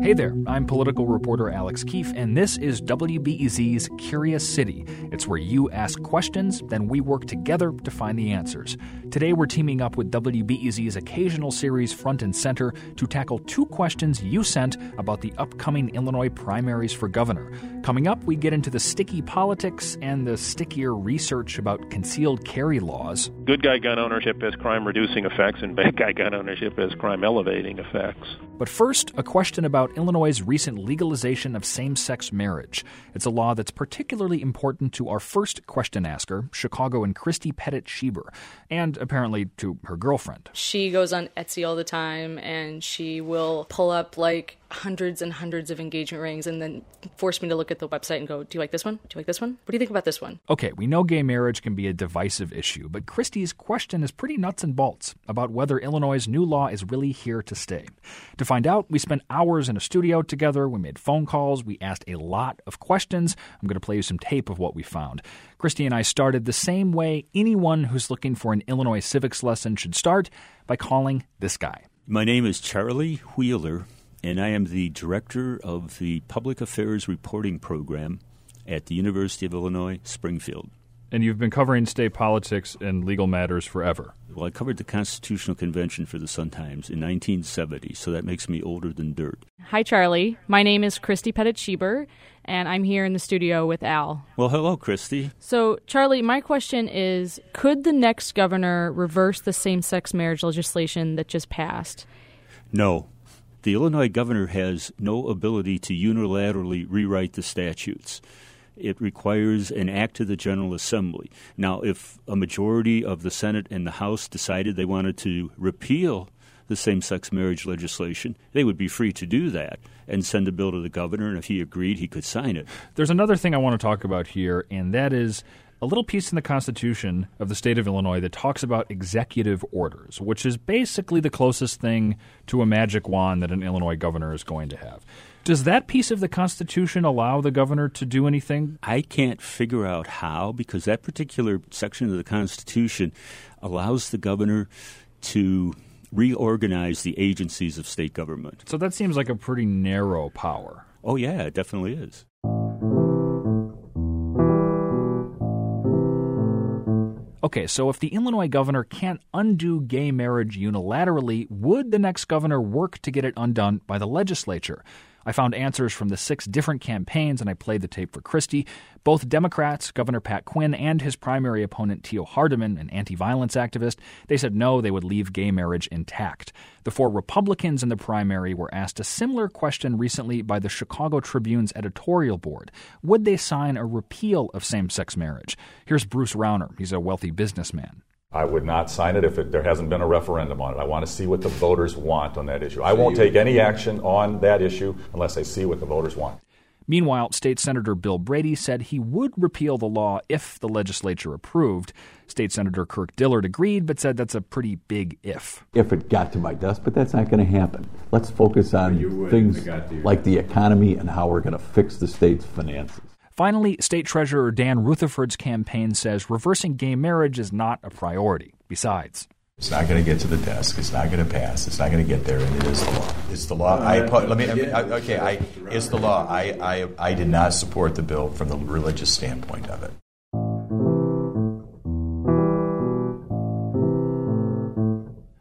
Hey there, I'm political reporter Alex Keefe, and this is WBEZ's Curious City. It's where you ask questions, then we work together to find the answers. Today, we're teaming up with WBEZ's occasional series Front and Center to tackle two questions you sent about the upcoming Illinois primaries for governor. Coming up, we get into the sticky politics and the stickier research about concealed carry laws. Good guy gun ownership has crime reducing effects, and bad guy gun ownership has crime elevating effects. But first, a question about Illinois' recent legalization of same sex marriage. It's a law that's particularly important to our first question asker, Chicago and Christy Pettit Schieber, and apparently to her girlfriend. She goes on Etsy all the time and she will pull up like hundreds and hundreds of engagement rings and then force me to look at the website and go, Do you like this one? Do you like this one? What do you think about this one? Okay, we know gay marriage can be a divisive issue, but Christie's question is pretty nuts and bolts about whether Illinois' new law is really here to stay. To find out, we spent hours in a studio together, we made phone calls, we asked a lot of questions. I'm going to play you some tape of what we found. Christy and I started the same way anyone who's looking for an Illinois civics lesson should start by calling this guy. My name is Charlie Wheeler and I am the director of the Public Affairs Reporting Program at the University of Illinois, Springfield. And you've been covering state politics and legal matters forever. Well, I covered the Constitutional Convention for the Sun Times in 1970, so that makes me older than dirt. Hi, Charlie. My name is Christy Pettit Schieber, and I'm here in the studio with Al. Well, hello, Christy. So, Charlie, my question is Could the next governor reverse the same sex marriage legislation that just passed? No. The Illinois governor has no ability to unilaterally rewrite the statutes. It requires an act of the General Assembly. Now, if a majority of the Senate and the House decided they wanted to repeal the same sex marriage legislation, they would be free to do that and send a bill to the governor, and if he agreed, he could sign it. There's another thing I want to talk about here, and that is a little piece in the Constitution of the state of Illinois that talks about executive orders, which is basically the closest thing to a magic wand that an Illinois governor is going to have. Does that piece of the Constitution allow the governor to do anything? I can't figure out how because that particular section of the Constitution allows the governor to reorganize the agencies of state government. So that seems like a pretty narrow power. Oh, yeah, it definitely is. Okay, so if the Illinois governor can't undo gay marriage unilaterally, would the next governor work to get it undone by the legislature? I found answers from the six different campaigns and I played the tape for Christie. Both Democrats, Governor Pat Quinn and his primary opponent Tio Hardiman, an anti-violence activist, they said no, they would leave gay marriage intact. The four Republicans in the primary were asked a similar question recently by the Chicago Tribune's editorial board. Would they sign a repeal of same-sex marriage? Here's Bruce Rauner. He's a wealthy businessman. I would not sign it if it, there hasn't been a referendum on it. I want to see what the voters want on that issue. I won't take any action on that issue unless I see what the voters want. Meanwhile, State Senator Bill Brady said he would repeal the law if the legislature approved. State Senator Kirk Dillard agreed, but said that's a pretty big if. If it got to my desk, but that's not going to happen. Let's focus on things like the economy and how we're going to fix the state's finances. Finally, State Treasurer Dan Rutherford's campaign says reversing gay marriage is not a priority. Besides, it's not going to get to the desk. It's not going to pass. It's not going to get there, and it is the law. It's the law. I let me. I, okay, I it's the law. I, I I did not support the bill from the religious standpoint of it.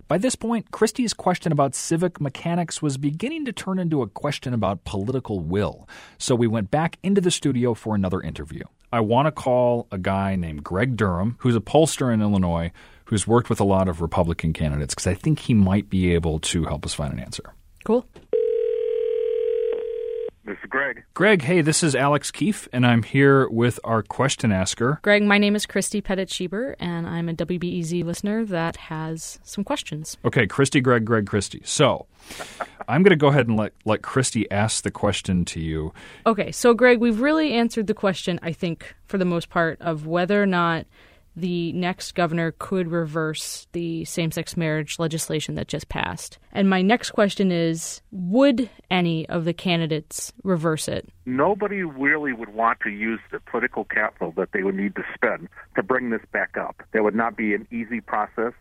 By this point, Christie's question about civic mechanics was beginning to turn into a question about political will. So we went back into the studio for another interview. I want to call a guy named Greg Durham, who's a pollster in Illinois, who's worked with a lot of Republican candidates, because I think he might be able to help us find an answer. Cool. This is Greg. Greg, hey, this is Alex Keefe, and I'm here with our question asker. Greg, my name is Christy Pettit Schieber, and I'm a WBEZ listener that has some questions. Okay, Christy, Greg, Greg, Christy. So I'm going to go ahead and let, let Christy ask the question to you. Okay, so Greg, we've really answered the question, I think, for the most part, of whether or not the next governor could reverse the same sex marriage legislation that just passed. And my next question is Would any of the candidates reverse it? Nobody really would want to use the political capital that they would need to spend to bring this back up. There would not be an easy process.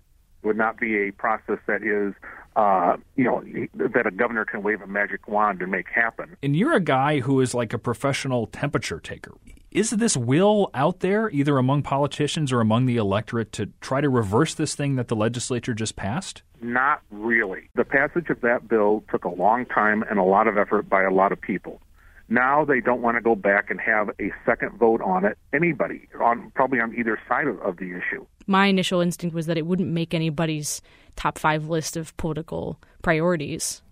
It would not be a process that is uh, you know, that a governor can wave a magic wand and make happen. And you're a guy who is like a professional temperature taker. Is this will out there, either among politicians or among the electorate, to try to reverse this thing that the legislature just passed? Not really. The passage of that bill took a long time and a lot of effort by a lot of people. Now they don't want to go back and have a second vote on it. Anybody on probably on either side of, of the issue. My initial instinct was that it wouldn't make anybody's top five list of political priorities.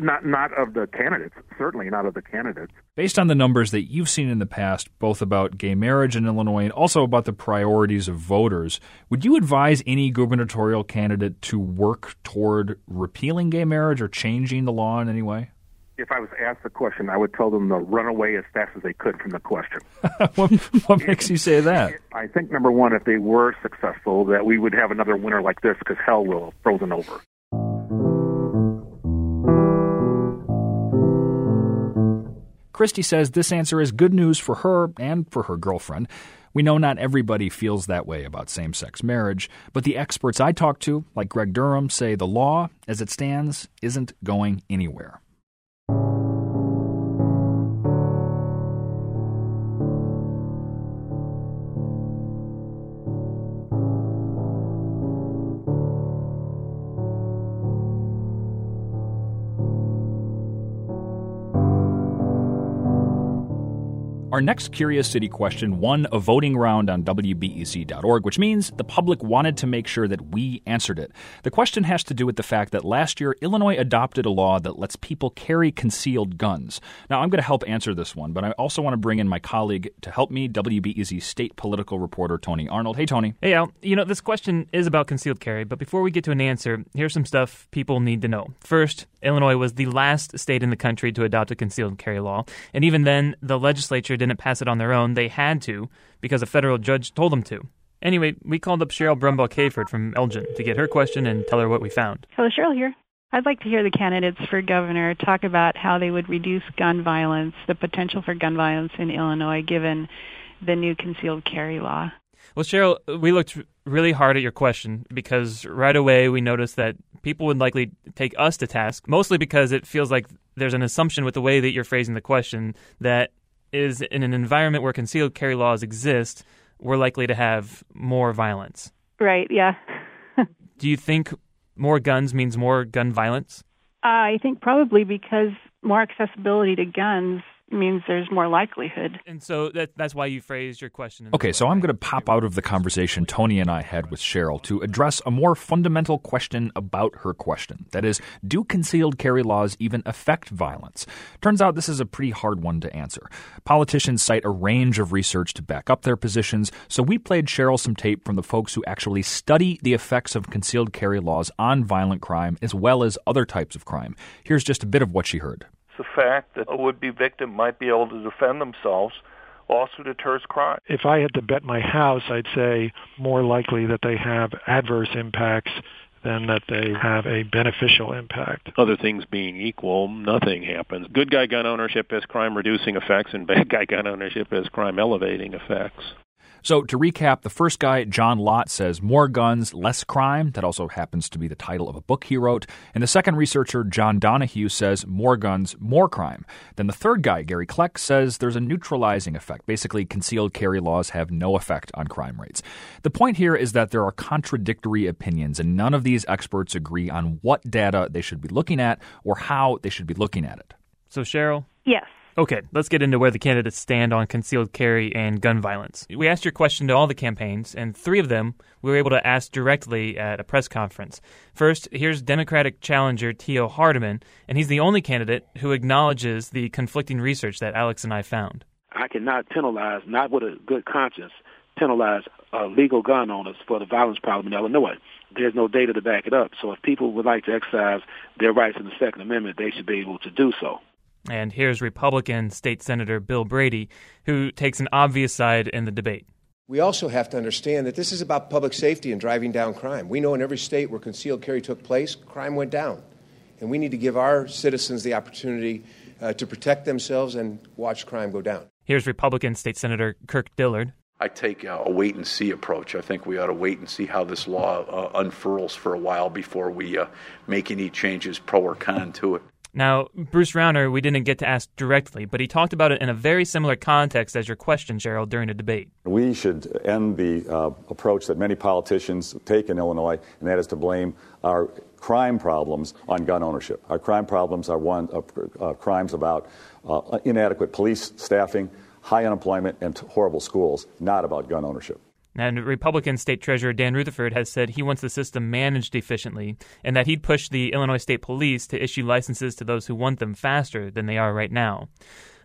Not not of the candidates. Certainly not of the candidates. Based on the numbers that you've seen in the past, both about gay marriage in Illinois and also about the priorities of voters, would you advise any gubernatorial candidate to work toward repealing gay marriage or changing the law in any way? if I was asked the question, I would tell them to run away as fast as they could from the question. what, what makes you say that? I think number one, if they were successful, that we would have another winter like this because hell will have frozen over. Christy says this answer is good news for her and for her girlfriend. We know not everybody feels that way about same sex marriage, but the experts I talk to, like Greg Durham, say the law, as it stands, isn't going anywhere. Our next Curious City question won a voting round on WBEZ.org, which means the public wanted to make sure that we answered it. The question has to do with the fact that last year, Illinois adopted a law that lets people carry concealed guns. Now, I'm going to help answer this one, but I also want to bring in my colleague to help me, WBEZ state political reporter Tony Arnold. Hey, Tony. Hey, Al. You know, this question is about concealed carry, but before we get to an answer, here's some stuff people need to know. First, Illinois was the last state in the country to adopt a concealed carry law, and even then, the legislature didn't pass it on their own. They had to because a federal judge told them to. Anyway, we called up Cheryl Brumbaugh Kayford from Elgin to get her question and tell her what we found. Hello, Cheryl here. I'd like to hear the candidates for governor talk about how they would reduce gun violence, the potential for gun violence in Illinois given the new concealed carry law. Well, Cheryl, we looked really hard at your question because right away we noticed that people would likely take us to task, mostly because it feels like there's an assumption with the way that you're phrasing the question that is in an environment where concealed carry laws exist, we're likely to have more violence. Right, yeah. Do you think more guns means more gun violence? I think probably because more accessibility to guns means there's more likelihood. And so that, that's why you phrased your question. Okay, so I'm going to pop out of the conversation Tony and I had with Cheryl to address a more fundamental question about her question. That is, do concealed carry laws even affect violence? Turns out this is a pretty hard one to answer. Politicians cite a range of research to back up their positions, so we played Cheryl some tape from the folks who actually study the effects of concealed carry laws on violent crime as well as other types of crime. Here's just a bit of what she heard the fact that a would-be victim might be able to defend themselves also deters crime. If I had to bet my house, I'd say more likely that they have adverse impacts than that they have a beneficial impact. Other things being equal, nothing happens. Good guy gun ownership has crime reducing effects, and bad guy gun ownership has crime elevating effects. So, to recap, the first guy, John Lott, says more guns, less crime. That also happens to be the title of a book he wrote. And the second researcher, John Donohue, says more guns, more crime. Then the third guy, Gary Kleck, says there's a neutralizing effect. Basically, concealed carry laws have no effect on crime rates. The point here is that there are contradictory opinions, and none of these experts agree on what data they should be looking at or how they should be looking at it. So, Cheryl? Yes. Okay, let's get into where the candidates stand on concealed carry and gun violence. We asked your question to all the campaigns, and three of them we were able to ask directly at a press conference. First, here's Democratic challenger Tio Hardiman, and he's the only candidate who acknowledges the conflicting research that Alex and I found. I cannot penalize, not with a good conscience, penalize uh, legal gun owners for the violence problem in Illinois. There's no data to back it up. So if people would like to exercise their rights in the Second Amendment, they should be able to do so. And here's Republican State Senator Bill Brady, who takes an obvious side in the debate. We also have to understand that this is about public safety and driving down crime. We know in every state where concealed carry took place, crime went down. And we need to give our citizens the opportunity uh, to protect themselves and watch crime go down. Here's Republican State Senator Kirk Dillard. I take a, wait and see approach. I think we ought to wait and see how this law uh, unfurls for a while before we uh, make any changes, pro or con, to it. Now, Bruce Rauner, we didn't get to ask directly, but he talked about it in a very similar context as your question, Gerald, during the debate. We should end the uh, approach that many politicians take in Illinois, and that is to blame our crime problems on gun ownership. Our crime problems are one uh, uh, crimes about uh, inadequate police staffing, high unemployment, and horrible schools, not about gun ownership. And Republican State Treasurer Dan Rutherford has said he wants the system managed efficiently and that he'd push the Illinois State Police to issue licenses to those who want them faster than they are right now.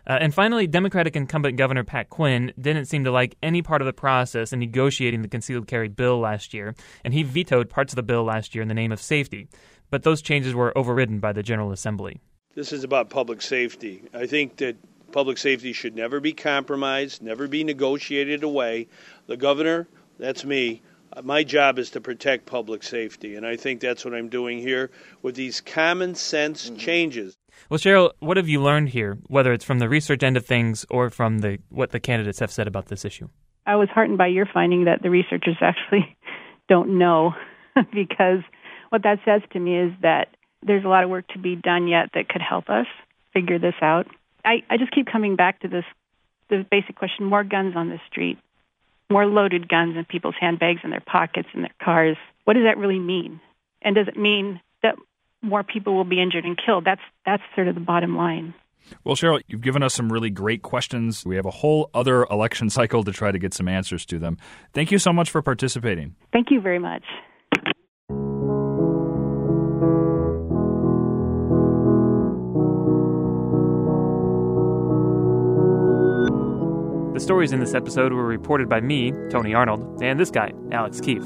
Uh, and finally, Democratic incumbent Governor Pat Quinn didn't seem to like any part of the process in negotiating the concealed carry bill last year, and he vetoed parts of the bill last year in the name of safety. But those changes were overridden by the General Assembly. This is about public safety. I think that public safety should never be compromised, never be negotiated away. The governor, that's me, my job is to protect public safety, and I think that's what I'm doing here with these common sense mm-hmm. changes. Well, Cheryl, what have you learned here, whether it's from the research end of things or from the what the candidates have said about this issue? I was heartened by your finding that the researchers actually don't know, because what that says to me is that there's a lot of work to be done yet that could help us figure this out. I, I just keep coming back to this the basic question: more guns on the street, more loaded guns in people's handbags and their pockets and their cars. What does that really mean? And does it mean that more people will be injured and killed. That's that's sort of the bottom line. Well, Cheryl, you've given us some really great questions. We have a whole other election cycle to try to get some answers to them. Thank you so much for participating. Thank you very much. The stories in this episode were reported by me, Tony Arnold, and this guy, Alex Keefe.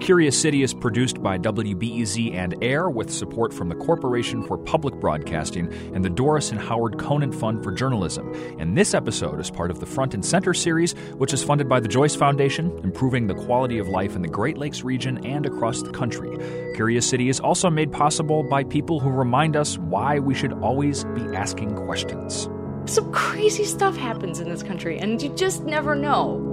Curious City is produced by WBEZ and AIR with support from the Corporation for Public Broadcasting and the Doris and Howard Conant Fund for Journalism. And this episode is part of the Front and Center series, which is funded by the Joyce Foundation, improving the quality of life in the Great Lakes region and across the country. Curious City is also made possible by people who remind us why we should always be asking questions. Some crazy stuff happens in this country, and you just never know.